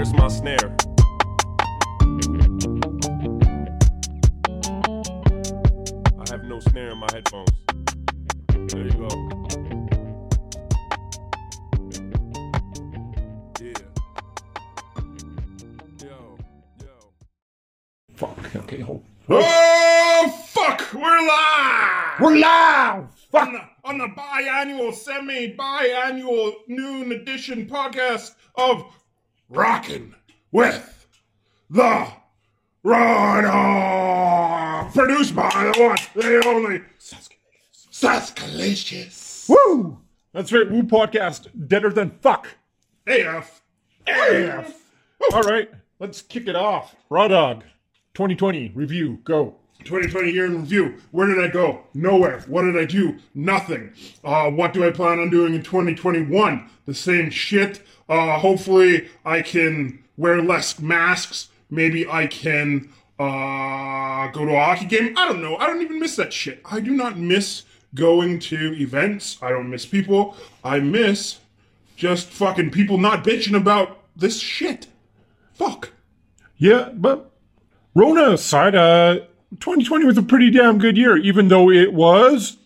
Where's my snare? I have no snare in my headphones. There you go. Yeah. Yo, yo. Fuck. Okay, hold. Oh fuck! We're live. We're live. Fuck. on the, on the biannual, semi-biannual noon edition podcast of Rockin' with the Rhino, produced by the one, the only Saskalicious. Woo. That's right. Woo podcast. Deader than fuck. AF. AF. All right. Let's kick it off. Raw dog. 2020 review. Go. 2020 year in review. Where did I go? Nowhere. What did I do? Nothing. Uh, what do I plan on doing in 2021? The same shit. Uh, hopefully I can wear less masks. Maybe I can uh, go to a hockey game. I don't know. I don't even miss that shit. I do not miss going to events. I don't miss people. I miss just fucking people not bitching about this shit. Fuck. Yeah, but Rona aside, uh, 2020 was a pretty damn good year, even though it was.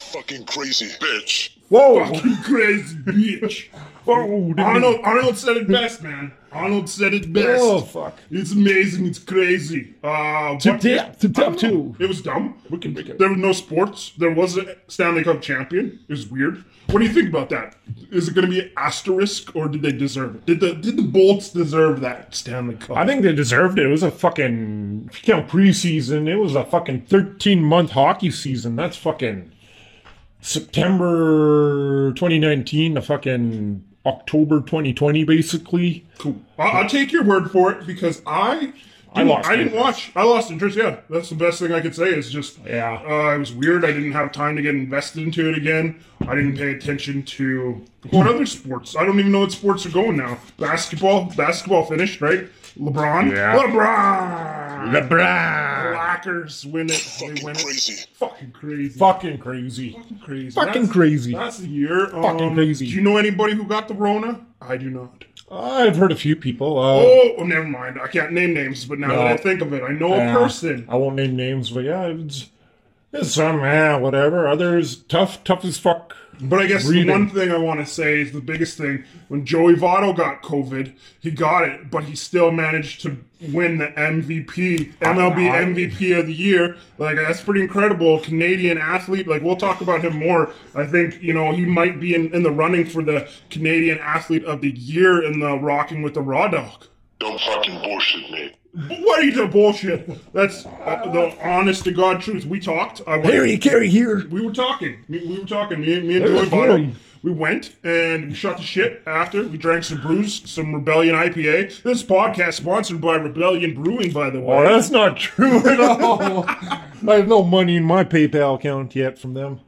fucking crazy bitch. Whoa. Fucking crazy bitch. Didn't Arnold, Arnold said it best, man. Arnold said it best. Oh, fuck. It's amazing. It's crazy. Uh, To what- death, to I don't death, know. too. It was dumb. We can make it. There were no sports. There was a Stanley Cup champion. It was weird. What do you think about that? Is it going to be an asterisk, or did they deserve it? Did the did the Bolts deserve that Stanley Cup? I think they deserved it. It was a fucking, if you count preseason, it was a fucking 13 month hockey season. That's fucking September 2019 to fucking October 2020, basically. Cool. I'll, I'll take your word for it because I didn't, I I, didn't watch. I lost interest. Yeah, that's the best thing I could say. Is just Yeah. Uh, it was weird. I didn't have time to get invested into it again. I didn't pay attention to what other sports. I don't even know what sports are going now. Basketball. Basketball finished right. LeBron. Yeah. LeBron. LeBron. Lakers win it. They Fucking win it. Fucking crazy. Fucking crazy. Fucking crazy. Fucking That's- crazy. That's the year. Fucking Um, crazy. Do you know anybody who got the Rona? I do not. I've heard a few people. Uh, Oh, oh, never mind. I can't name names, but now No. that I think of it, I know yeah, a person. I won't name names, but yeah, it's, it's some, yeah, whatever. Others, tough, tough as fuck. But I guess Breathing. the one thing I want to say is the biggest thing. When Joey Votto got COVID, he got it, but he still managed to win the MVP, MLB I- MVP of the year. Like, that's pretty incredible. Canadian athlete. Like, we'll talk about him more. I think, you know, he might be in, in the running for the Canadian athlete of the year in the Rocking with the Raw Dog. Don't fucking bullshit me. What are you doing? Bullshit. That's uh, the honest to God truth. We talked. I went- Harry Carey here. we were talking. We, we were talking. Me, me and Joey Votto. We went and we shot the shit after. We drank some brews, some Rebellion IPA. This podcast sponsored by Rebellion Brewing, by the way. Oh, that's not true at all. I have no money in my PayPal account yet from them.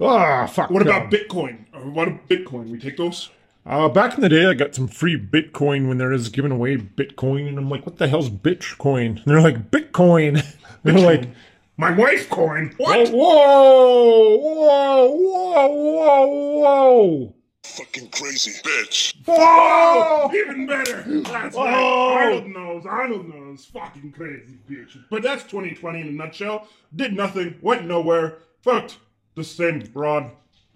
Ah, fuck. what them. about Bitcoin? What about Bitcoin? We take those? Uh, back in the day, I got some free Bitcoin when there was giving away Bitcoin, and I'm like, "What the hell's Bitcoin?" And they're like, "Bitcoin." They're like, My wife coin. "Oh, What? whoa, whoa, whoa, whoa, whoa!" Fucking crazy bitch. Oh, even better. That's right. Oh. Arnold knows. Arnold knows. Fucking crazy bitch. But that's 2020 in a nutshell. Did nothing. Went nowhere. Fucked the same broad.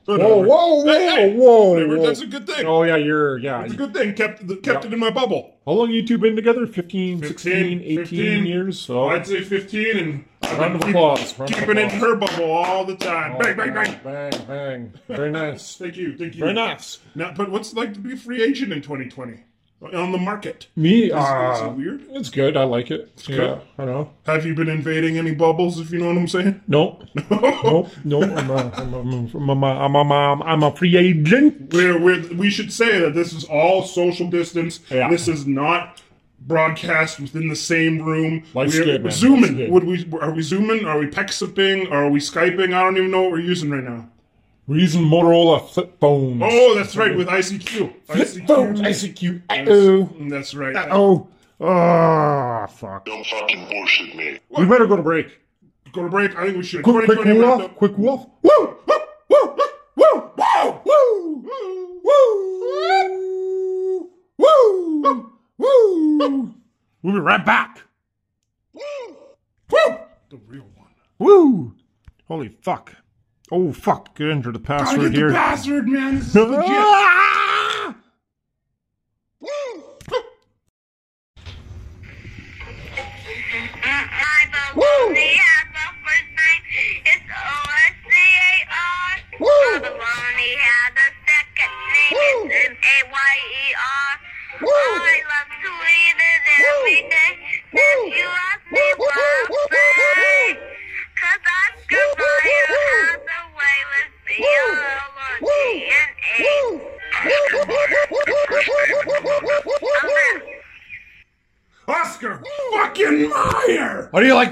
Whoa, whoa, whoa, whoa, Whatever. whoa. That's a good thing. Oh yeah, you're yeah. It's a good thing. Kept the, kept Yeah. it in my bubble. How long you two been together? 15, 16, 18 15. years. So I'd say 15 and I've Round of been applause, round of keeping it in applause. her bubble all the time. bang, bang, oh, bang. bang, bang. Very nice. Thank you, thank you. Very nice. Now, but what's it like to be a free agent in 2020 on the market? Me, Is, is uh, it weird? it's good. I like it. yeah, good. I know. Have you been invading any bubbles? If you know what I'm saying. Nope. nope. Nope. I'm a, I'm a, I'm a, I'm a, I'm a, I'm a free agent. We're, we're, we should say that this is all social distance. Yeah. This is not broadcast within the same room. Life's we're good, man. zooming. Would we? Are we zooming? Are we pexiping? Are we skyping? I don't even know what we're using right now. We're using Motorola flip phones. Oh, that's right, with ICQ. flip phones. ICQ. Oh. That's right. Oh. Oh, fuck. Don't fucking bullshit me. We better go to break. Go to break. I think we should. Quick, quick wolf. up. Quick wolf. Woo! Woo! Woo! Woo! Woo! Woo! Woo! Woo! Woo! We'll be right back. Woo! Woo! The real one. Woo! Holy fuck. Oh fuck, get enter the Gotta password get the here. password, man.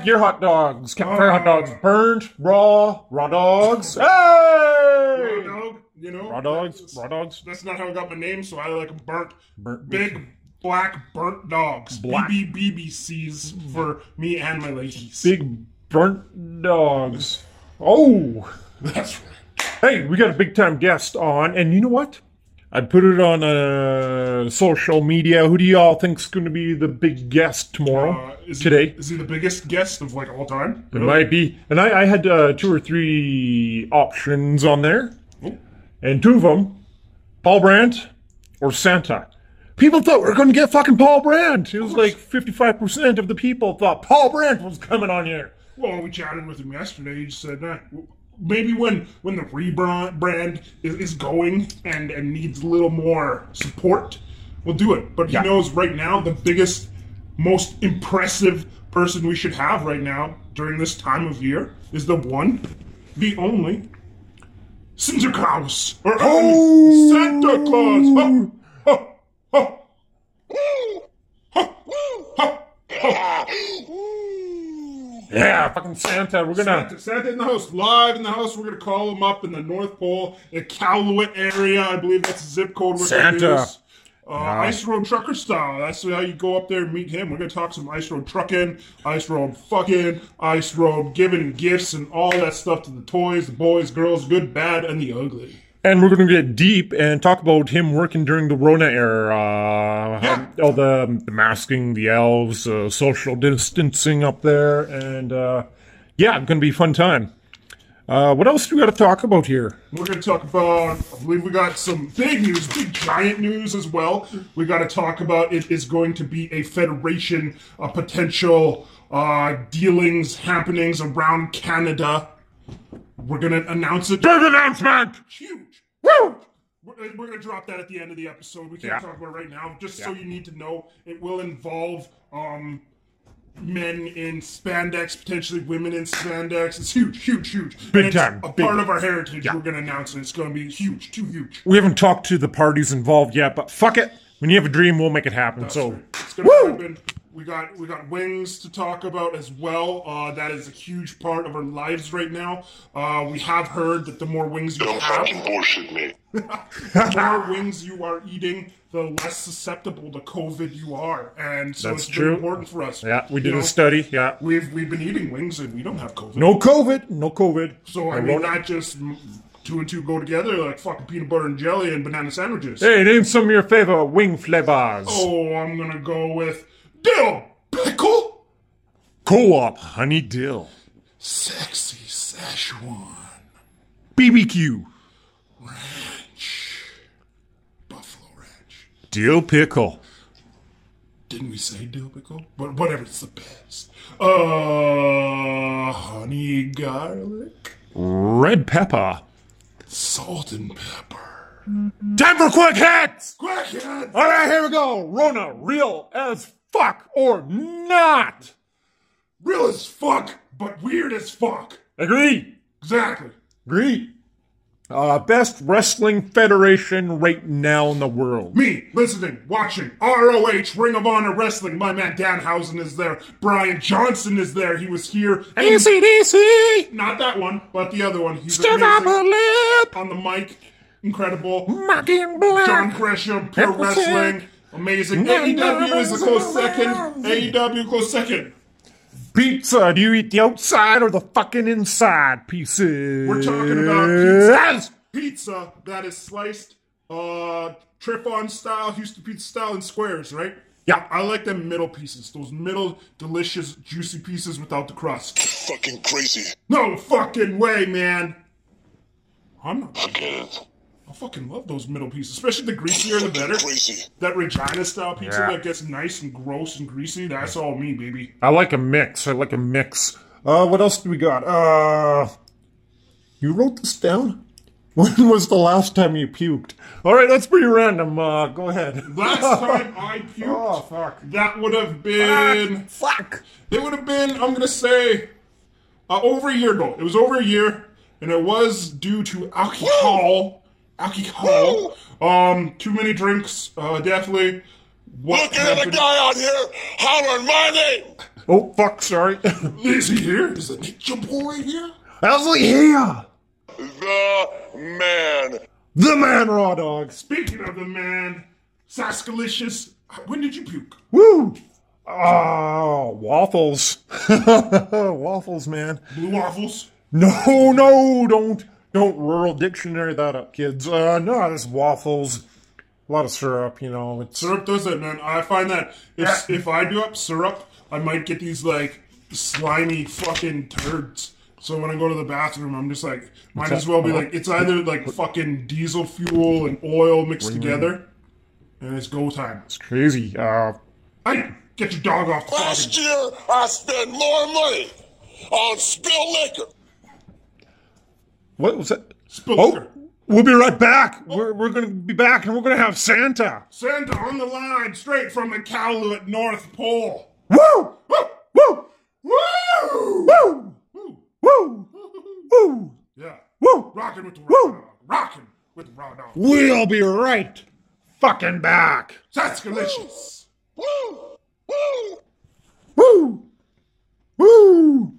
like your hot dogs? Campfire hot dogs, um, burnt, raw, raw dogs. Hey! Raw dog, you know. Raw dogs, raw dogs. That's not how I got my name, so I like them burnt. Burnt. Big black burnt dogs. Black. BB BBCs for me and my ladies. Big burnt dogs. Oh, That's right. hey, we got a big time guest on, and you know what? I put it on uh, social media. Who do y'all think's going to be the big guest tomorrow? Uh, is today? He, is he the biggest guest of like all time? It might be. And I, I had uh, two or three options on there. Oh. And two of them, Paul Brandt or Santa. People thought we were going to get fucking Paul Brandt. It was like 55% of the people thought Paul Brandt was coming on here. Well, we chatted with him yesterday. He just said, nah, maybe when when the rebrand is, is going and and needs a little more support, we'll do it. But Yeah. he knows right now the biggest, most impressive person we should have right now during this time of year is the one, the only, Santa Claus or Oh! Santa Claus. Ho, ho, ho. Ho, ho, ho. Yeah, fucking Santa. We're to. Santa, Santa in the house, live in the house. We're gonna call him up in the North Pole, in Calumet area. I believe that's the zip code. We're Santa. Gonna use. Uh, Ice road trucker style. That's how you go up there and meet him. We're gonna talk some ice road trucking, ice road fucking, ice road giving gifts and all that stuff to the toys, the boys, girls, good, bad, and the ugly. And we're going to get deep and talk about him working during the Rona era. Uh, Yeah. all the, the masking, the elves, uh, social distancing up there. And uh, yeah, it's going to be a fun time. Uh, what else do we got to talk about here? We're going to talk about, I believe we got some big news, big giant news as well. We got to talk about it is going to be a federation of potential uh, dealings, happenings around Canada. We're going to announce it. Big announcement! Huge. Woo! We're, we're going to drop that at the end of the episode. We can't Yeah. talk about it right now, just so you need to know. It will involve um, men in spandex, potentially women in spandex. It's huge, huge, huge. Big it's time, A big. part of our heritage. We're going to announce it. It's going to be huge, too huge. We haven't talked to the parties involved yet, but fuck it. When you have a dream, we'll make it happen. so, it's gonna Woo! happen. We got we got wings to talk about as well. Uh, that is a huge part of our lives right now. Uh, we have heard that the more wings you Don't have, fucking bullshit me. the more wings you are eating, the less susceptible to COVID you are, and so That's it's true. important for us. yeah, we You did know, a study. Yeah. We've we've been eating wings and we don't have COVID. No COVID. No COVID. So I I mean, not just two and two go together like fucking peanut butter and jelly and banana sandwiches. Hey, name some of your favorite wing flavors. Oh, I'm gonna go with dill pickle, Co-op honey dill. sexy Szechuan. BBQ. Ranch. Buffalo Ranch. Dill pickle. Didn't we say dill pickle? But whatever, it's the best. Uh, honey garlic, Red pepper. salt and pepper. Time for quick hits! Crackhead! Alright, here we go. Rona, real as fuck or not. Real as fuck, but weird as fuck. Agree. Exactly. Agree. Uh, best wrestling federation right now in the world. Me, listening, watching, ROH, Ring of Honor Wrestling. My man Danhausen is there. Brian Johnson is there. He was here. ACDC! Not that one, but the other one. He's Stick up a lip! on the mic. Incredible. Mocking black! John Gresham, Pure Triple Wrestling. Amazing. No, AEW no, is a no, close no, second. no. AEW close second. Pizza, do you eat the outside or the fucking inside pieces? We're talking about pizza. Pizza that is sliced, uh, Trifon style, Houston pizza style in squares, right? Yeah. I like them middle pieces. Those middle, delicious, juicy pieces without the crust. Fucking crazy. No fucking way, man. I'm not. I get it. I fucking love those middle pieces, especially the greasier the better. Crazy. That Regina style pizza Yeah. that gets nice and gross and greasy. That's all me, baby. I like a mix. I like a mix. Uh, what else do we got? Uh, you wrote this down? When was the last time you puked? All right, that's pretty random. Uh, go ahead. Last time I puked, Oh, fuck. that would have been. Fuck. It would have been, I'm gonna say, uh, over a year ago. It was over a year, and it was due to alcohol. Alcohol. Um, too many drinks, uh, definitely. What Looking at a guy out here hollering my name. Oh, fuck, sorry. Is he here? Is the ninja boy here? How's he here? The man. The man raw dog. Speaking of the man, Saskalicious, when did you puke? Woo! Oh, waffles. waffles, man. Blue waffles? No, no, don't, don't rural dictionary that up, kids. Uh, no, it's waffles. A lot of syrup, you know. It's Syrup does it, man. I find that if, if I do up syrup, I might get these like slimy fucking turds. So when I go to the bathroom, I'm just like, might as well be like, it's either like fucking diesel fuel and oil mixed together, and it's go time. it's crazy. Uh, Hey, get your dog off the Last fucking. year, I spent more money on spilled liquor. What was that? Spill Oh, we'll be right back. We're, we're gonna be back, and we're gonna have Santa. Santa on the line, straight from the Iqaluit North Pole. Woo! Woo! Woo! Woo! Woo! Woo! Woo! Yeah, Woo! rocking with the raw Woo! dog. Rocking with the raw dog. We'll be right fucking back. That's delicious. Woo! Woo! Woo! Woo!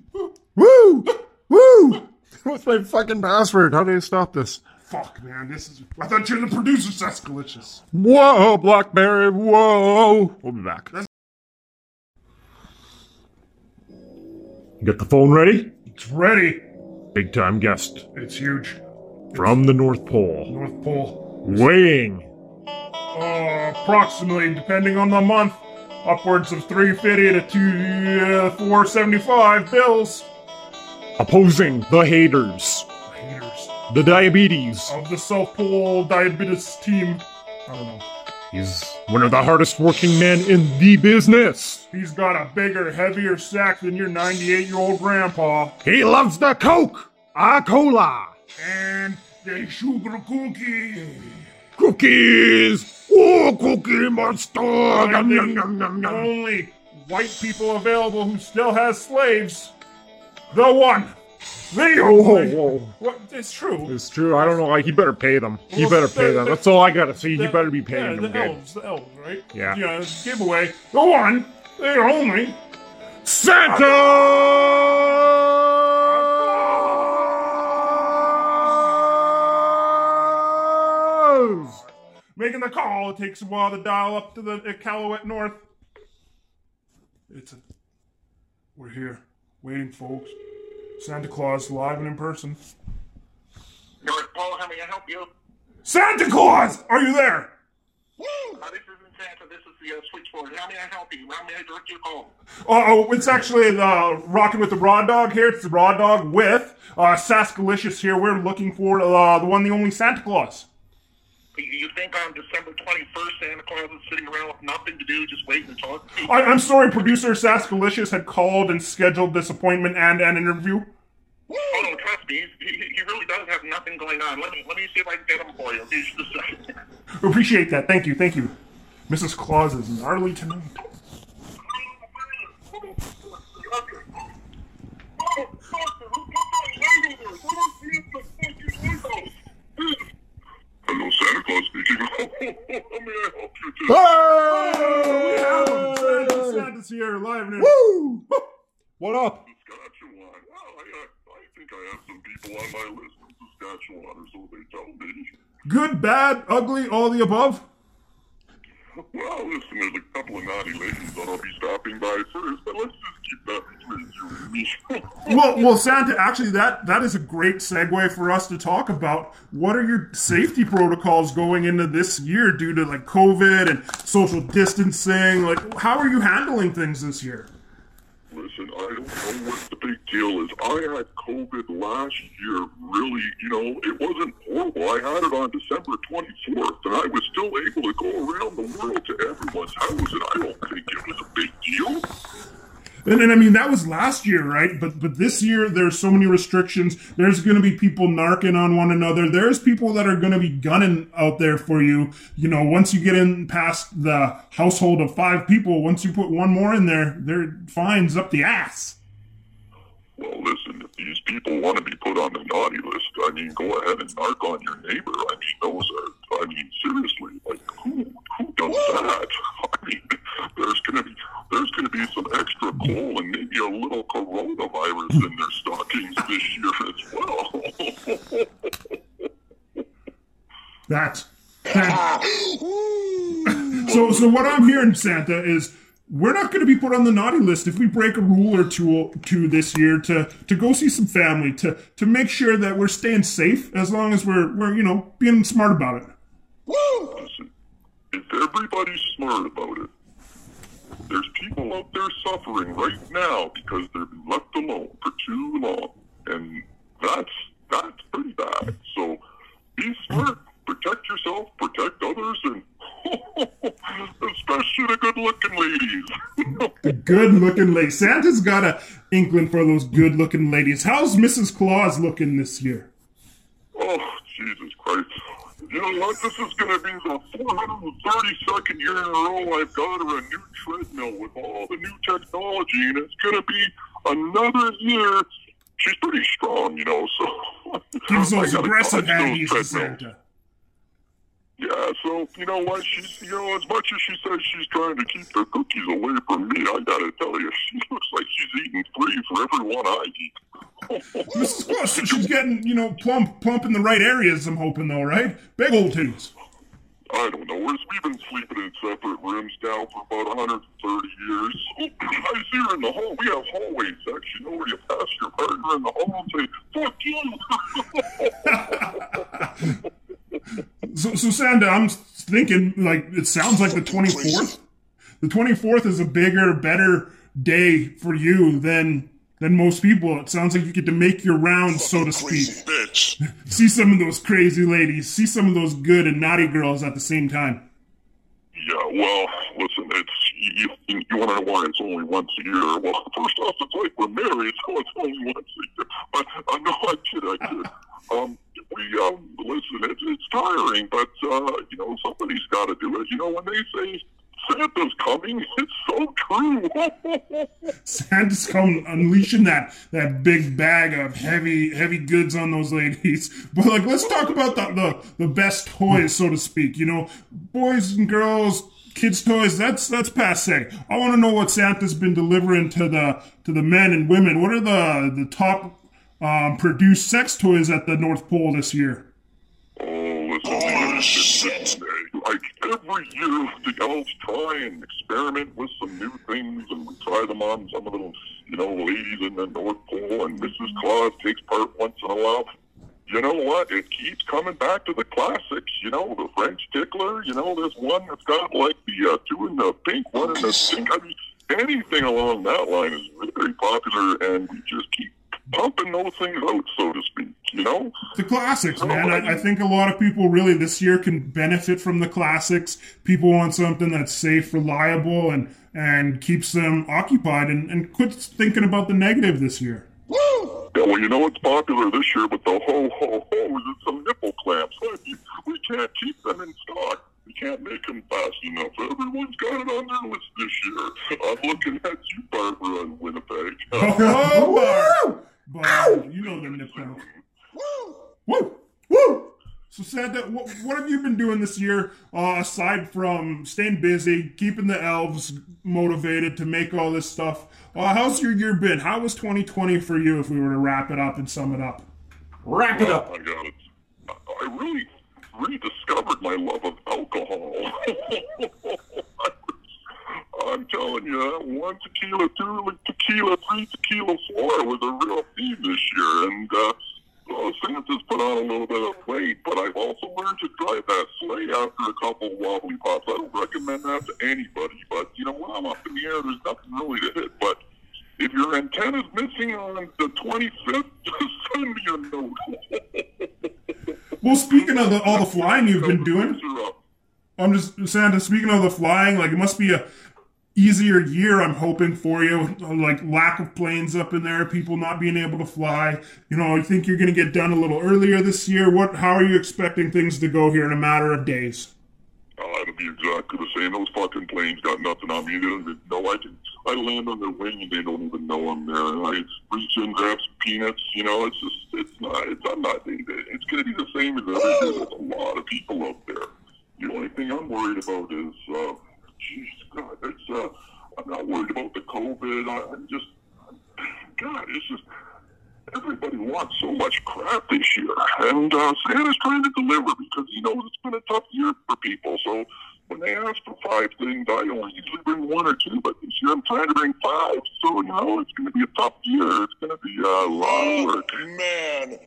Woo! Woo! What's my fucking password? How do I stop this? Fuck, man, this is. I thought you were the producer, Saskalicious. Whoa, Blackberry, whoa! We'll be back. You got the phone ready? It's ready. Big time guest It's huge. from the North Pole. North Pole. Weighing Uh, approximately, depending on the month, upwards of 350 to two, uh, 475 bills. Opposing the haters, Haters the diabetes. of the South Pole diabetes team. I don't know. He's one of the hardest working men in the business. He's got a bigger, heavier sack than your 98 year old grandpa. He loves the Coke, a cola, And the sugar cookie. cookies. Oh, Cookie Monster! Yum, And yum, the only white people available who still has slaves. The one. The Whoa, only. whoa. What? It's true. It's true. I don't know. Like, he better pay them. He Well, better pay the- them. the- That's all I gotta see. He The- better be paying yeah, them the good. elves, the elves, right? Yeah. Yeah, giveaway. The one, the only. Santa! Making the call. It takes a while to dial up to the uh, Iqaluit North. It's a. We're here, waiting, folks. Santa Claus live and in person. North Pole, how may I help you? Santa Claus, are you there? Uh, this isn't Santa. This is the uh, switchboard. How may I help you? How may I direct your call? Oh, it's actually the rocking with the Raw Dog here. It's the Raw Dog with uh, Saskalicious here. We're looking for uh, the one, the only Santa Claus. You- think on December 21st Santa Claus is sitting around with nothing to do, just waiting to talk to people? I, I'm sorry, producer Saskalicious had called and scheduled this appointment and an interview. Oh, no, trust me. He, he, really does have nothing going on. Let me, let me see if I can get him for you. Just a second. Appreciate that. Thank you. Thank you. Mrs. Claus is gnarly tonight. Hello, Santa Claus speaking. How may I help you today? Oh, we have. Santa, Santa's here, live and. Woo! What up? Saskatchewan. Well, I, uh, I think I have some people on my list from Saskatchewan, or so they tell me. Good, bad, ugly, all the above. Well, listen, there's a couple of naughty ladies that I'll be stopping by first, but let's just keep that between you and me. well, well, Santa. Actually, that that is a great segue for us to talk about. What are your safety protocols going into this year due to like COVID and social distancing? Like, how are you handling things this year? Listen, I don't know what the big deal is. I had COVID last year. Really, you know, it wasn't horrible. I had it on December 24th, and I was still able to go around the world to everyone's house, and I don't think it was a big deal. And, I mean that was last year, right? But but this year there's so many restrictions. There's going to be people narking on one another. There's people that are going to be gunning out there for you. You know, once you get in past the household of five people, once you put one more in there, their fines up the ass. Well, listen, if these people want to be put on the naughty list, I mean, go ahead and narc on your neighbor. I mean, those are, I mean, seriously, like, who, who does that? I mean, there's gonna be, there's gonna be some extra coal and maybe a little coronavirus in their stockings this year as well. That. that. so so what I'm hearing, Santa, is we're not going to be put on the naughty list if we break a rule or two two this year to to go see some family to to make sure that we're staying safe as long as we're we're you know being smart about it. Listen, if everybody's smart about it, there's people out there suffering right now because they've been left alone for too long, and that's that's pretty bad. So be smart, protect yourself, protect others, and especially the good-looking ladies. The good looking lady. Santa's got a inkling for those good looking ladies. How's Mrs. Claus looking this year? Oh. You know what? This is going to be the 432nd year in a row I've got her a new treadmill with all the new technology, and it's going to be another year. She's pretty strong, you know, so. I those aggressive Aggies. Santa. Yeah, so, you know what? She's, you know, as much as she says she's trying to keep the cookies away from me, I gotta tell you, she looks like she's eating three for every one I eat. Mrs. So she's getting, you know, plump, plump in the right areas, I'm hoping, though, right? Big old titties. I don't know. We've been sleeping in separate rooms now for about 130 years. I see her in the hall. We have hallway sex. You know where you pass your partner in the hall and say, fuck you. So, so Santa, I'm thinking, like, it sounds like the 24th. The 24th is a bigger, better day for you than than most people. It sounds like you get to make your rounds, so to speak. Bitch. See some of those crazy ladies, see some of those good and naughty girls at the same time. Yeah, well, listen, it's you, you, want to know why it's only once a year. Well, first off, it's like we're married, so it's only once a year. But I know I kid, I kid. Um, we um, listen, it's, it's tiring, but uh, you know somebody's got to do it. You know when they say Santa's coming, it's so true. Santa's coming, unleashing that that big bag of heavy heavy goods on those ladies. But like, let's talk about the the, the best toys, so to speak. You know, boys and girls, kids' toys. That's that's passe. I want to know what Santa's been delivering to the to the men and women. What are the the top um, produced sex toys at the North Pole this year? Like every year, the elves try and experiment with some new things, and we try them on some of those, you know, ladies in the North Pole, and Mrs. Claus takes part once in a while. You know what? It keeps coming back to the classics. You know, the French tickler. You know, there's one that's got like the uh, two in the pink, one in the pink. I mean, anything along that line is very popular, and we just keep pumping those things out, so to speak. You know. The classics, man. I, I think a lot of people really this year can benefit from the classics. People want something that's safe, reliable, and and keeps them occupied, and, and quit thinking about the negative this year. Yeah, well, you know what's popular this year with the ho ho ho is some nipple clamps. We can't keep them in stock. We can't make them fast enough. Everyone's got it on their list this year. I'm looking at you, Barbara, in Winnipeg. Oh, Barb. Barb, you know the nipple. Woo! Woo! So, Santa, what, what have you been doing this year uh, aside from staying busy, keeping the elves motivated to make all this stuff? Uh, how's your year been? How was 2020 for you if we were to wrap it up and sum it up? Wrap it Oh up. my God, it's, I I really rediscovered my love of alcohol. I, was, I'm telling you, one tequila, two tequila, three tequila, four was a real theme this year. And uh, well, Santa's put on a little bit of weight, but I've also learned to drive that sleigh after a couple wobbly pops. I don't recommend that to anybody, but you know, when I'm up in the air, there's nothing really to hit. But if your antenna's missing on the 25th, just send me a note. Well, speaking of the, all the flying you've been doing, I'm just Santa. Speaking of the flying, like it must be a easier year. I'm hoping for you. Like lack of planes up in there, people not being able to fly. You know, I think you're going to get done a little earlier this year. What? How are you expecting things to go here in a matter of days? Oh, it'll be exactly the same. Those fucking planes got nothing on me. They don't even know I can. I land on their wing and they don't even know I'm there. I reach in, grab some peanuts. You know, it's just, it's not. It's I'm not. It's going to be the same as every day. There's a lot of people out there. The only thing I'm worried about is, uh, jeez, God, it's. Uh, I'm not worried about the COVID. I, I'm just, God, it's just everybody wants so much crap this year, and uh, Santa's trying to deliver because he knows it's been a tough year for people. So when they ask for five things, I only usually bring one or two, but this year I'm trying to bring five. So you know it's going to be a tough year. It's going to be a lot of work. Man.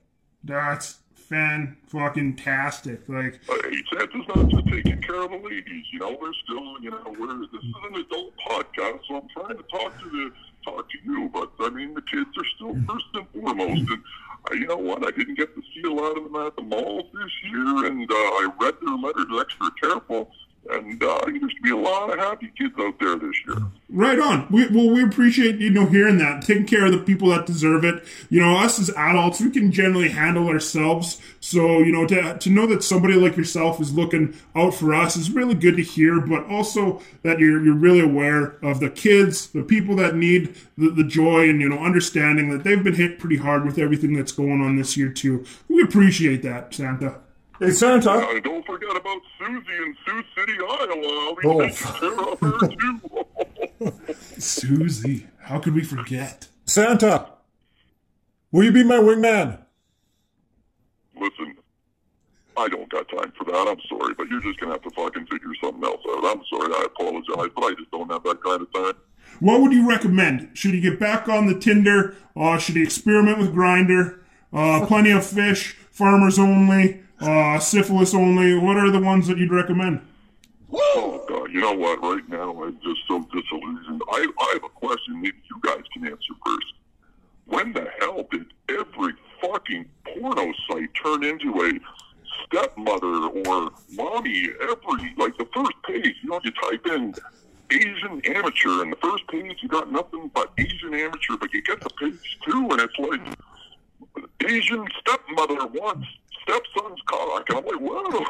That's fan fucking tastic. Like Santa's not just taking care of the ladies. You know, we're still, you know, we're this is an adult podcast, so I'm trying to talk to the talk to you, but I mean the kids are still first and foremost. And uh, you know what? I didn't get to see a lot of them at the malls this year, and uh, I read their letters extra careful. And uh, there used to be a lot of happy kids out there this year. Right on. We, well, we appreciate you know hearing that, taking care of the people that deserve it. You know, us as adults, we can generally handle ourselves. So you know, to to know that somebody like yourself is looking out for us is really good to hear. But also that you're you're really aware of the kids, the people that need the, the joy and you know understanding that they've been hit pretty hard with everything that's going on this year too. We appreciate that, Santa. Hey, Santa. Uh, don't forget about Susie in Sioux City, Iowa. Be Oh, care of her too. Susie, how could we forget? Santa. Will you be my wingman? Listen, I don't got time for that. I'm sorry, but you're just gonna have to fucking figure something else out. I'm sorry. I apologize, but I just don't have that kind of time. What would you recommend? Should he get back on the Tinder? Uh, should he experiment with Grindr? Uh, plenty of fish, farmers only, uh, syphilis only. What are the ones that you'd recommend? Oh God, you know what? Right now, I'm just so disillusioned. I, I have a question. Maybe you guys can answer first. When the hell did every fucking porno site turn into a stepmother or mommy? Every like the first page, you know, you type in Asian amateur, and the first page you got nothing but Asian amateur, but you get the page two, and it's like Asian stepmother wants stepson's. I'm like, whoa.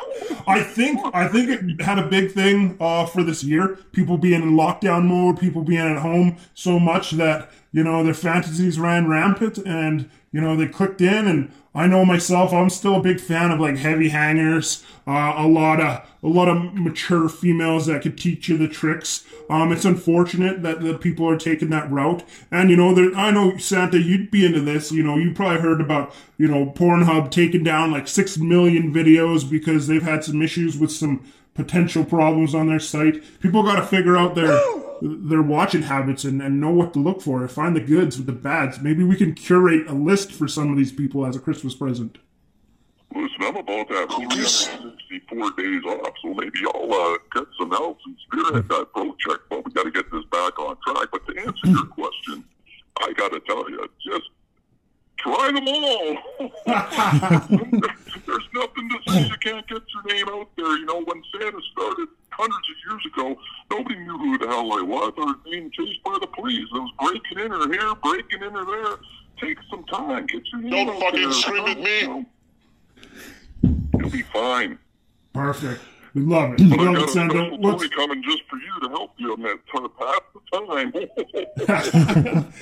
I think I think it had a big thing uh, for this year. People being in lockdown mode, people being at home so much that you know their fantasies ran rampant, and you know they clicked in. And I know myself, I'm still a big fan of like heavy hangers, uh, a lot of a lot of mature females that could teach you the tricks. Um, it's unfortunate that the people are taking that route, and you know, there, I know Santa, you'd be into this. You know, you probably heard about you know Pornhub taking down like six million videos because they've had some issues with some potential problems on their site. People got to figure out their their watching habits and, and know what to look for. Find the goods with the bads. Maybe we can curate a list for some of these people as a Christmas present. Listen, I'm about to have 364 days off, so maybe I'll uh, get some help and spearhead that project, but we got to get this back on track. But to answer your question, I got to tell you, just try them all. There's nothing to say you can't get your name out there. You know, when Santa started hundreds of years ago, nobody knew who the hell I was. I was being chased by the police. I was breaking in her here, breaking in her there. Take some time. Get your name Don't out fucking there. scream at me. You know, You'll be fine. Perfect. We love it. We But I love got it, a Santa. special What's, coming just for you to help you on that half the time.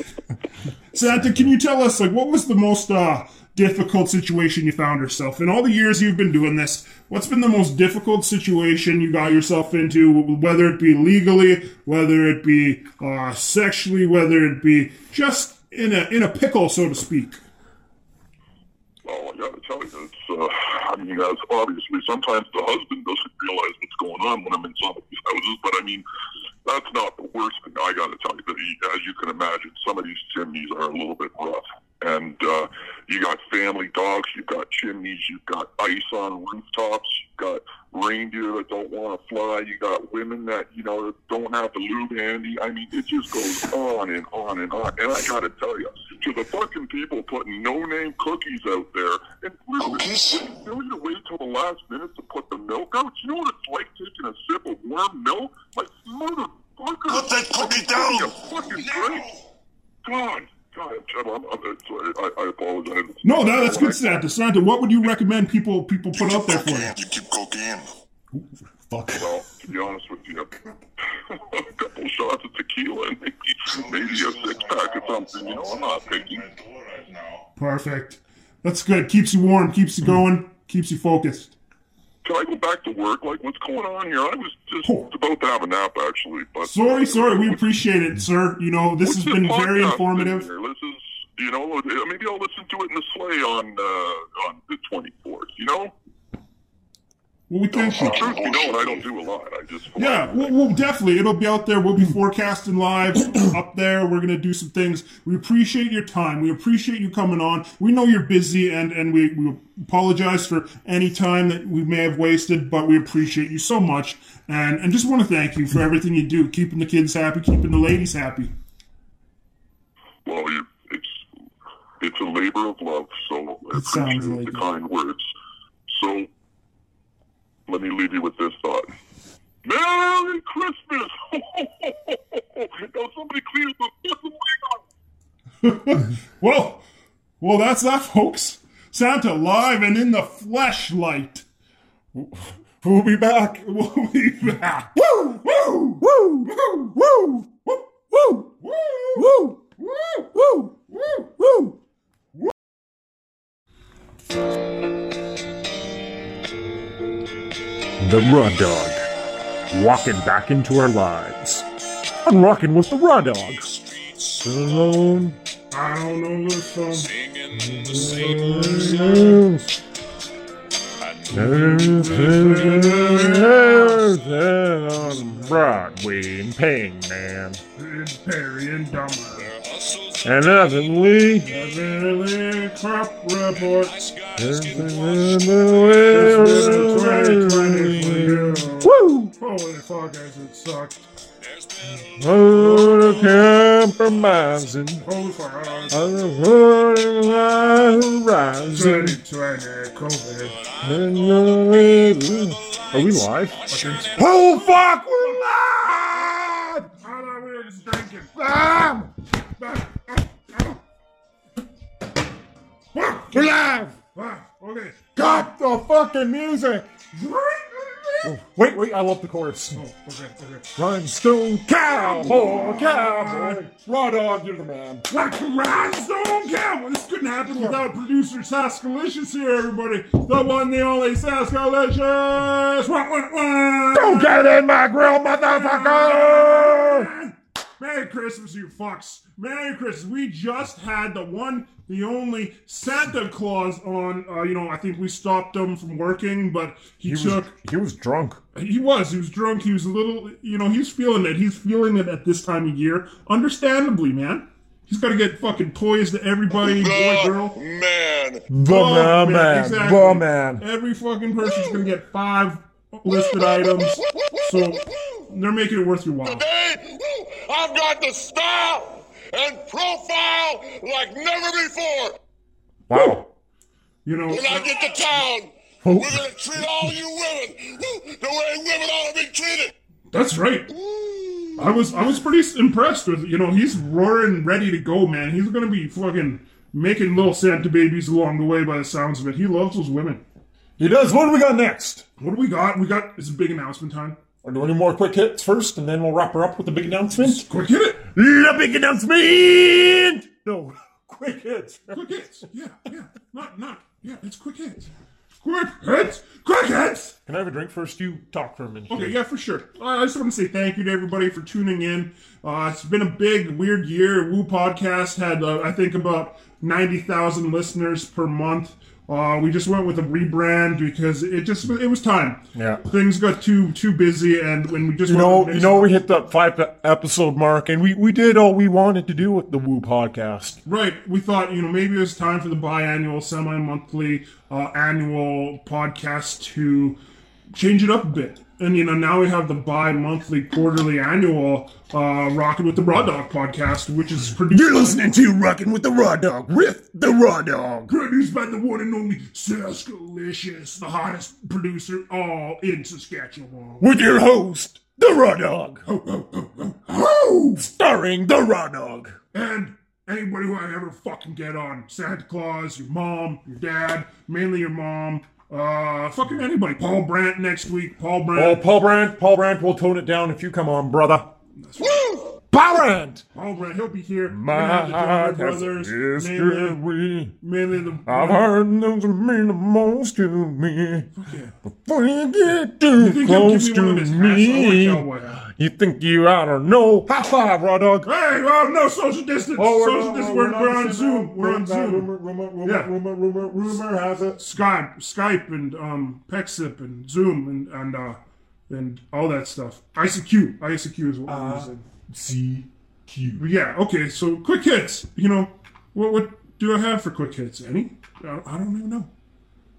Santa, can you tell us like what was the most uh, difficult situation you found yourself in all the years you've been doing this? What's been the most difficult situation you got yourself into, whether it be legally, whether it be uh, sexually, whether it be just in a in a pickle, so to speak? oh, I gotta tell you, it's uh, I mean, as obviously sometimes the husband doesn't realize what's going on when I'm in some of these houses, but I mean, that's not the worst thing. I got to tell you he, as you can imagine, some of these chimneys are a little bit rough. And uh, you got family dogs, you've got chimneys, you've got ice on rooftops, you've got reindeer that don't want to fly, you got women that you know don't have the lube handy. I mean, it just goes on and on and on. And I got to tell you, to the fucking people putting no-name cookies out there, and listen, you to wait till the last minute to put the milk out. You know what it's like taking a sip of warm milk? Like motherfucker. Put that cookie down. a fucking break. God. God, I'm, I'm, I'm sorry. I, I apologize. No, that, that's good, Santa. Santa, what would you recommend people people put out there for you? You keep cocaine. Fuck. Well, to be honest with you, a couple shots of tequila and maybe, maybe a six pack of something. You know, I'm not picky. Perfect. That's good. Keeps you warm, keeps you going, keeps you focused. Can I go back to work? Like, what's going on here? I was just Oh. about to have a nap, actually. But Sorry, sorry. We appreciate it, sir. You know, this has been very informative. This is, you know, uh, maybe I'll listen to it in the sleigh on uh, on the 24th. You know, Well, we thank you. truth be known, I don't do a lot. I just Yeah, well, well, definitely. It'll be out there. We'll be forecasting live up there. We're gonna do some things. We appreciate your time. We appreciate you coming on. We know you're busy, and and we, we apologize for any time that we may have wasted, but we appreciate you so much, and and just want to thank you for everything you do, keeping the kids happy, keeping the ladies happy. Well, it's it's a labor of love, so I It sounds appreciate like the it. kind words. So let me leave you with this thought. Merry Christmas! now somebody clear the fucking way up. Well, well, that's that, folks. Santa live and in the fleshlight. We'll be back. We'll be back. Woo! Woo! Woo! Woo! Woo! Woo! Woo! Woo! Woo! Woo! Woo! The Raw Dog. Walking back into our lives. I'm rocking with the Raw Dog. Alone. I don't know this song. on Broadway and Paying Man. It's Perry and Dumber. And nothing Lee. Really crop report. Woo! Holy fuck, as it sucked. Oh, compromising. Holy fuck. On the horizon. 2020 COVID. Are we live? Oh fuck, we're live! I thought we were just drinking. Ah! We're live! Okay. Got the fucking music! Wait, wait, I love the chorus. Okay, okay. Rhinestone cowboy, cowboy, raw dog, you're the man. Like a rhinestone cowboy. This couldn't happen without producer Saskalicious here, everybody. The one, the only Saskalicious. Don't get in my grill, motherfucker! Merry Christmas, you fucks. Merry Christmas. We just had the one, the only Santa Claus on. Uh, you know, I think we stopped him from working, but he, He took. was, he was drunk. He was. He was drunk. He was a little. You know, he's feeling it. He's feeling it at this time of year. Understandably, man. He's got to get fucking toys to everybody, boy, girl. Man. The Oh, man, man, exactly. the man. Every fucking person's gonna get five listed items, so they're making it worth your while. Today, I've got the style and profile like never before. Wow. You know, When I get to town, Oh. we're gonna treat all you women the way women ought to be treated. that's right. I was I was pretty impressed with you know he's roaring ready to go, man. He's gonna be fucking making little Santa babies along the way by the sounds of it. He loves those women. He does. What do we got next? What do we got? We got it's a big announcement time. We're doing any more quick hits first, and then we'll wrap her up with the big announcement. Quick hit it. The big announcement! No, quick hits. Quick hits. Yeah, yeah. Not not yeah. It's quick hits. Quick hits. Quick hits. Can I have a drink first? You talk for a minute. Okay, yeah, for sure. I just want to say thank you to everybody for tuning in. Uh, it's been a big, weird year. Woo Podcast had, uh, I think, about 90,000 listeners per month. Uh, we just went with a rebrand because it just it was time. Yeah. things got too too busy, and when we just You know you know we hit that five episode mark, and we, we did all we wanted to do with the Woo podcast. Right. We thought, you know, maybe it was time for the biannual, semi monthly, uh, annual podcast to change it up a bit. And, you know, now we have the bi monthly, quarterly, annual, uh, Rockin' with the Raw Dog podcast, which is produced. You're listening to Rockin' with the Raw Dog with the Raw Dog. Produced by the one and only Saskalicious, the hottest producer all in Saskatchewan. With your host, the Raw Dog. Starring the Raw Dog. And anybody who I ever fucking get on. Santa Claus, your mom, your dad, mainly your mom. Uh, fucking anybody. Paul Brandt next week. Paul Brandt. Oh. Paul Brandt, Paul Brandt will tone it down if you come on, brother. That's Paul Brandt! Paul Brandt, he'll be here. My gonna have the heart has brothers. a Mainly, history. mainly the. I've heard those mean the most to me. Before you get too think close give me one of to me, wanna tell what- you think you ought to know. High five, Raw Dog. Hey, well, no social distance. social distance. We're, we're on Zoom. We're on Zoom. Rumor, rumor, rumor, Yeah. rumor, rumor, rumor has it. Skype, Skype, and um, Pexip, and Zoom, and and uh, and all that stuff. ICQ, ICQ is what Uh, we're using. C Q. Yeah, okay. So quick hits. You know, what what do I have for quick hits? Any? I, I don't even know.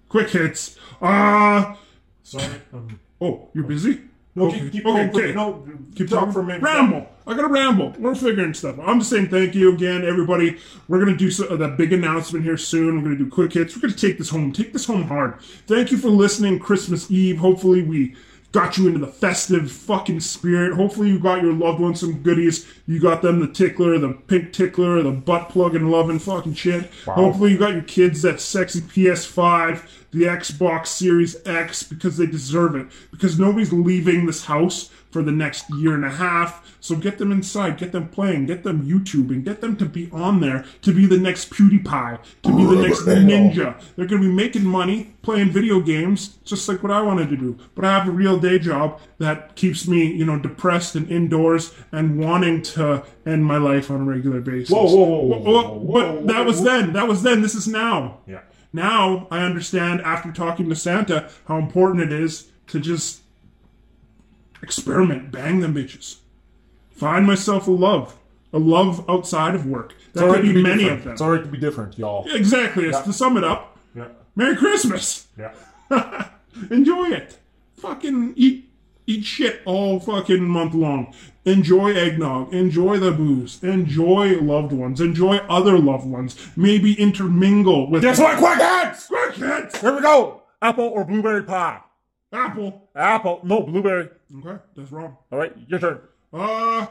Quick hits. Uh Sorry. Um, oh, you're busy. No, Okay, keep, keep okay, okay. No, Keep talk talking for a minute. Ramble. I gotta ramble. We're figuring stuff. I'm just saying thank you again, everybody. We're gonna do so, uh, that big announcement here soon. We're gonna do quick hits. We're gonna take this home. Take this home hard. Thank you for listening. Christmas Eve. Hopefully we got you into the festive fucking spirit. Hopefully you got your loved ones some goodies. You got them the tickler, the pink tickler, the butt plug and loving fucking shit. Hopefully you got your kids that sexy PS5, the Xbox Series X because they deserve it. Because nobody's leaving this house for the next year and a half. So get them inside, get them playing, get them YouTubing, get them to be on there, to be the next PewDiePie, to be the next Ninja. They're going to be making money playing video games, just like what I wanted to do. But I have a real day job that keeps me, you know, depressed and indoors and wanting to end my life on a regular basis. Whoa, whoa, whoa, whoa, Whoa, whoa, But whoa, that was whoa. then. That was then. This is now. Yeah. Now I understand after talking to Santa how important it is to just experiment, bang them bitches. Find myself a love. A love outside of work. That could be be many different. of them. It's alright to be different, y'all. Exactly. It's to sum it up. Yeah. Merry Christmas. Yeah. Enjoy it. Fucking eat eat shit all fucking month long. Enjoy eggnog. Enjoy the booze. Enjoy loved ones. Enjoy other loved ones. Maybe intermingle with Guess what? Quick hits. Here we go. Apple or blueberry pie? Apple. Apple. No, blueberry. Okay, that's wrong. All right, your turn. Uh,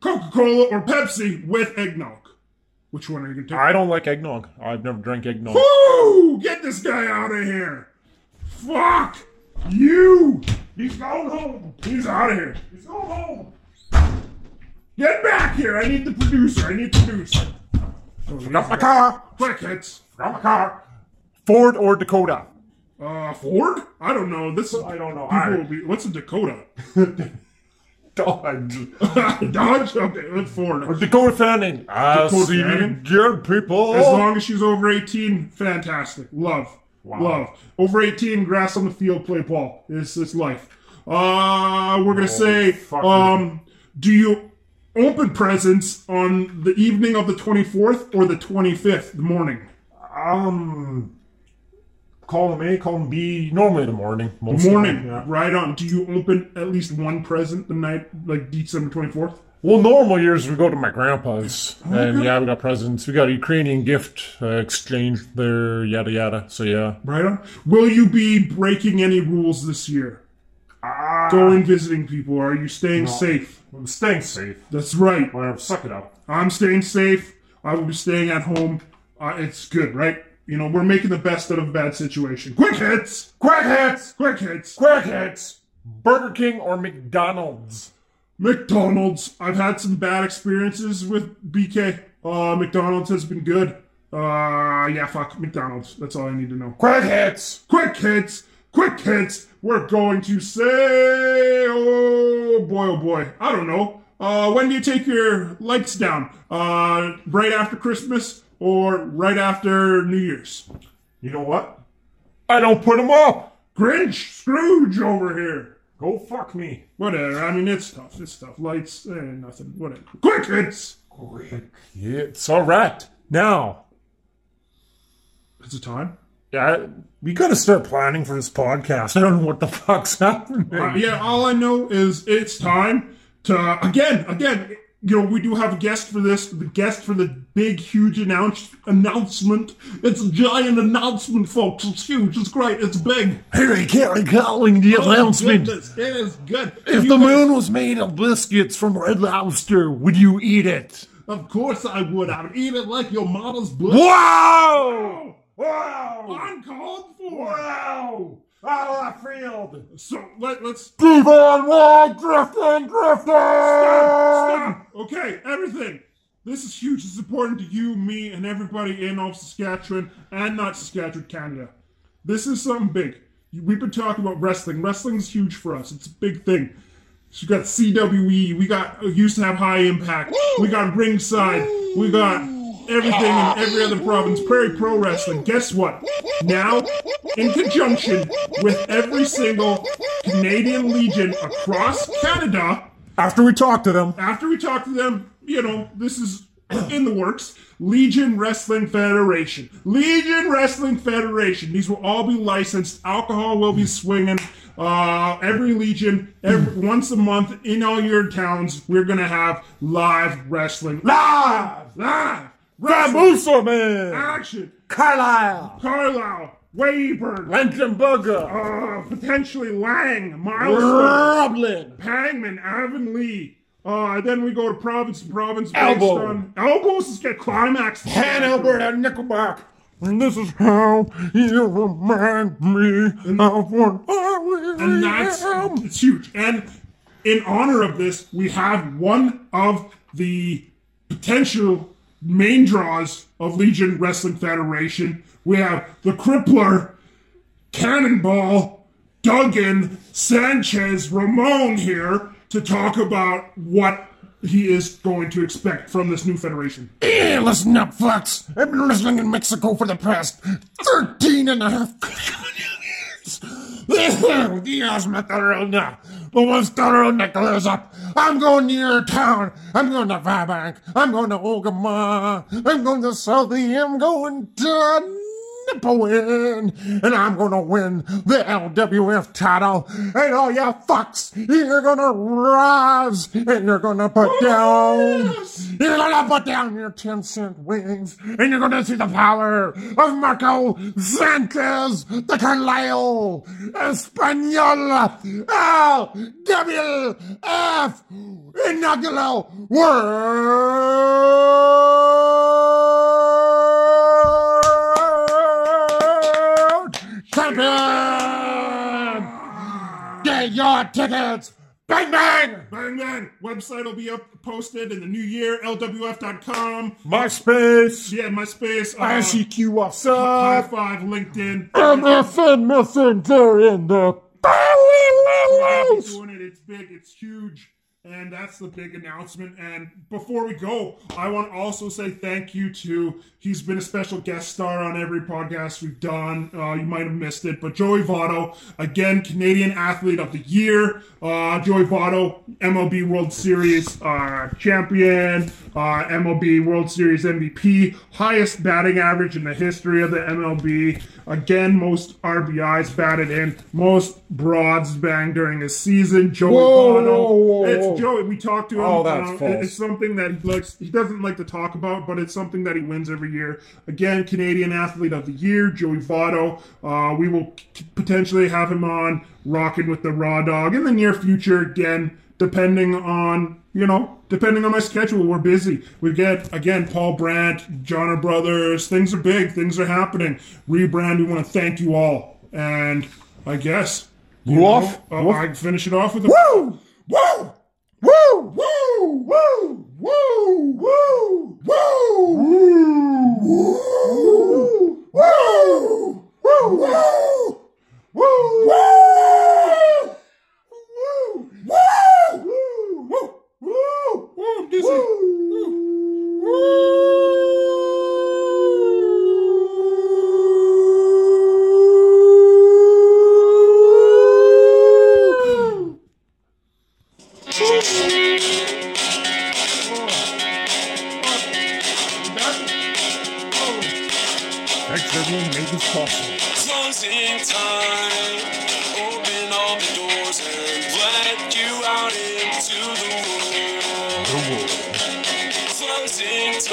Coca Cola or Pepsi with eggnog. Which one are you gonna take? I don't like eggnog. I've never drank eggnog. Woo! Get this guy out of here! Fuck you! He's going home. He's out of here. He's going home. Get back here! I need the producer. I need the producer. Oh, Got my car. Quick hits. Got my car. Ford or Dakota? Uh, Ford? I don't know. This I don't know. People I- will be. What's a Dakota? Dodge. Dodge. Okay, that's Ford. Or Dakota Fanning. Dakota Fanning? good people. As long as she's over 18, fantastic. Love. Wow. Love. Over 18, grass on the field, play ball. It's, it's life. Uh, we're going to say, um, do you open presents on the evening of the 24th or the 25th, the morning? um, column A, column B, normally the morning. Most Morning. The, yeah. Right on. Do you open at least one present the night, like December 24th? Well, normal years we go to my grandpa's, and yeah, we got presents. We got a Ukrainian gift uh, exchange there, yada yada. So yeah, Right on. Will you be breaking any rules this year? Ah. Going visiting people? Are you staying safe? I'm staying safe. That's right. Whatever, suck it up. I'm staying safe. I will be staying at home. Uh, it's good, right? You know, we're making the best out of a bad situation. Quick hits! Quick hits, Quick hits! quick hits. Burger King or McDonald's? McDonald's. I've had some bad experiences with BK. Uh, McDonald's has been good. Uh, yeah, fuck McDonald's. That's all I need to know. Quick hits. Quick hits! Quick hits! We're going to say, oh boy, oh boy. I don't know. Uh, when do you take your lights down? Uh, right after Christmas or right after New Year's? You know what? I don't put them up. Grinch, Scrooge over here. Go fuck me. Whatever. I mean, it's tough. It's tough. Lights, eh, nothing. Whatever. Quick, It's Quick. It's all right. Now, It's a time. yeah, we got to start planning for this podcast. I don't know what the fuck's happening. Uh, yeah, all I know is it's time to again, again. You know, we do have a guest for this. The guest for the big, huge announce announcement. It's a giant announcement, folks. It's huge. It's great. It's big. Harry Caray calling the Oh, announcement. goodness, It is good. If You the guys- moon was made of biscuits from Red Lobster, would you eat it? of course I would. I would eat it like your mama's butt. Wow! Wow! Uncalled for. Wow! Out of left field! So let, let's Devon Wall drifting, drifting! Stop! Stop! Okay, everything. This is huge. This is important to you, me, and everybody in all of Saskatchewan and not Saskatchewan, Canada. This is something big. We've been talking about wrestling. Wrestling's huge for us. It's a big thing. So we got CWE. We got uh, used to have High Impact. We got Ringside. We got everything in every other province. Prairie Pro Wrestling. Guess what? Now, in conjunction with every single Canadian Legion across Canada, After we talk to them, after we talk to them, you know, this is in the works. Legion Wrestling Federation. Legion Wrestling Federation. These will all be licensed. Alcohol will be swinging. Uh, every Legion, every, once a month in all your towns, we're gonna have live wrestling. Live! Live! Ramusa Man! Action! Carlyle! Carlyle! Weyburn! Lenkenberger! Uh, potentially Lang! Milestone! Roblin! Hangman, Avonlea. Uh, then we go to province to province. based Elbow. on- Elbows is get climax. Han Alberta Nickelback! And this is how you remind me of what I really And that's am. it's huge. And in honor of this, we have one of the potential main draws of Legion Wrestling Federation. We have the Crippler, Cannonball, Duggan, Sanchez, Ramon here to talk about what he is going to expect from this new federation. Listen up, Fox. I've been wrestling in Mexico for the past 13 and a half years. Dios Matarona. But once Taronda clears up, I'm going to your town. I'm going to Fairbank. I'm going to Ogema. I'm going to Southey. I'm going to And I'm to win the LWF title. And all you fucks, you're to rise. And you're to put down. You're gonna put down your 10 cent wings and you're gonna see the power of Marco Sanchez de Carlisle Espanol LWF inaugural World Tickets! Bang bang! Bang Bang website will be up posted in the new year. LWF.com. MySpace, Yeah, MySpace. Uh, ICQ, what's High? Five, LinkedIn. MSN Messenger in the We're doing it. It's big. It's huge. And that's the big announcement. And before we go, I want to also say thank you to, he's been a special guest star on every podcast we've done. Uh, you might have missed it, but Joey Votto, again, Canadian Athlete of the Year. Uh, Joey Votto, MLB World Series uh, champion, uh, MLB World Series MVP, highest batting average in the history of the MLB. Again, most RBIs batted in, most broads banged during his season. Joey Whoa, Votto. whoa, whoa, It's. Joey. We talked to him. Oh, that's uh, false. It's something that he likes. He doesn't like to talk about, but it's something that he wins every year. Again, Canadian Athlete of the Year, Joey Votto. Uh, we will potentially have him on rocking with the Raw Dog in the near future. Again, depending on you know, depending on my schedule, we're busy. We get again Paul Brandt, Johner Brothers. Things are big. Things are happening. Rebrand. We want to thank you all, and I guess You off? uh, You? I finish it off with a Woo! Woo! Woo! Woo! Woo! Woo! Woo! Woo! Woo! Woo! Woo! Woo! Woo! Woo! Woo! He's Woo! this possible. Closing time. Open all the doors and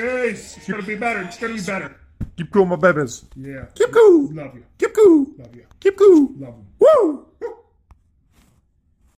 It's gonna be better. It's gonna be better. Keep cool, my babies. Yeah. Keep cool. Love you. Keep cool. Love you. Keep cool. Love you. Woo!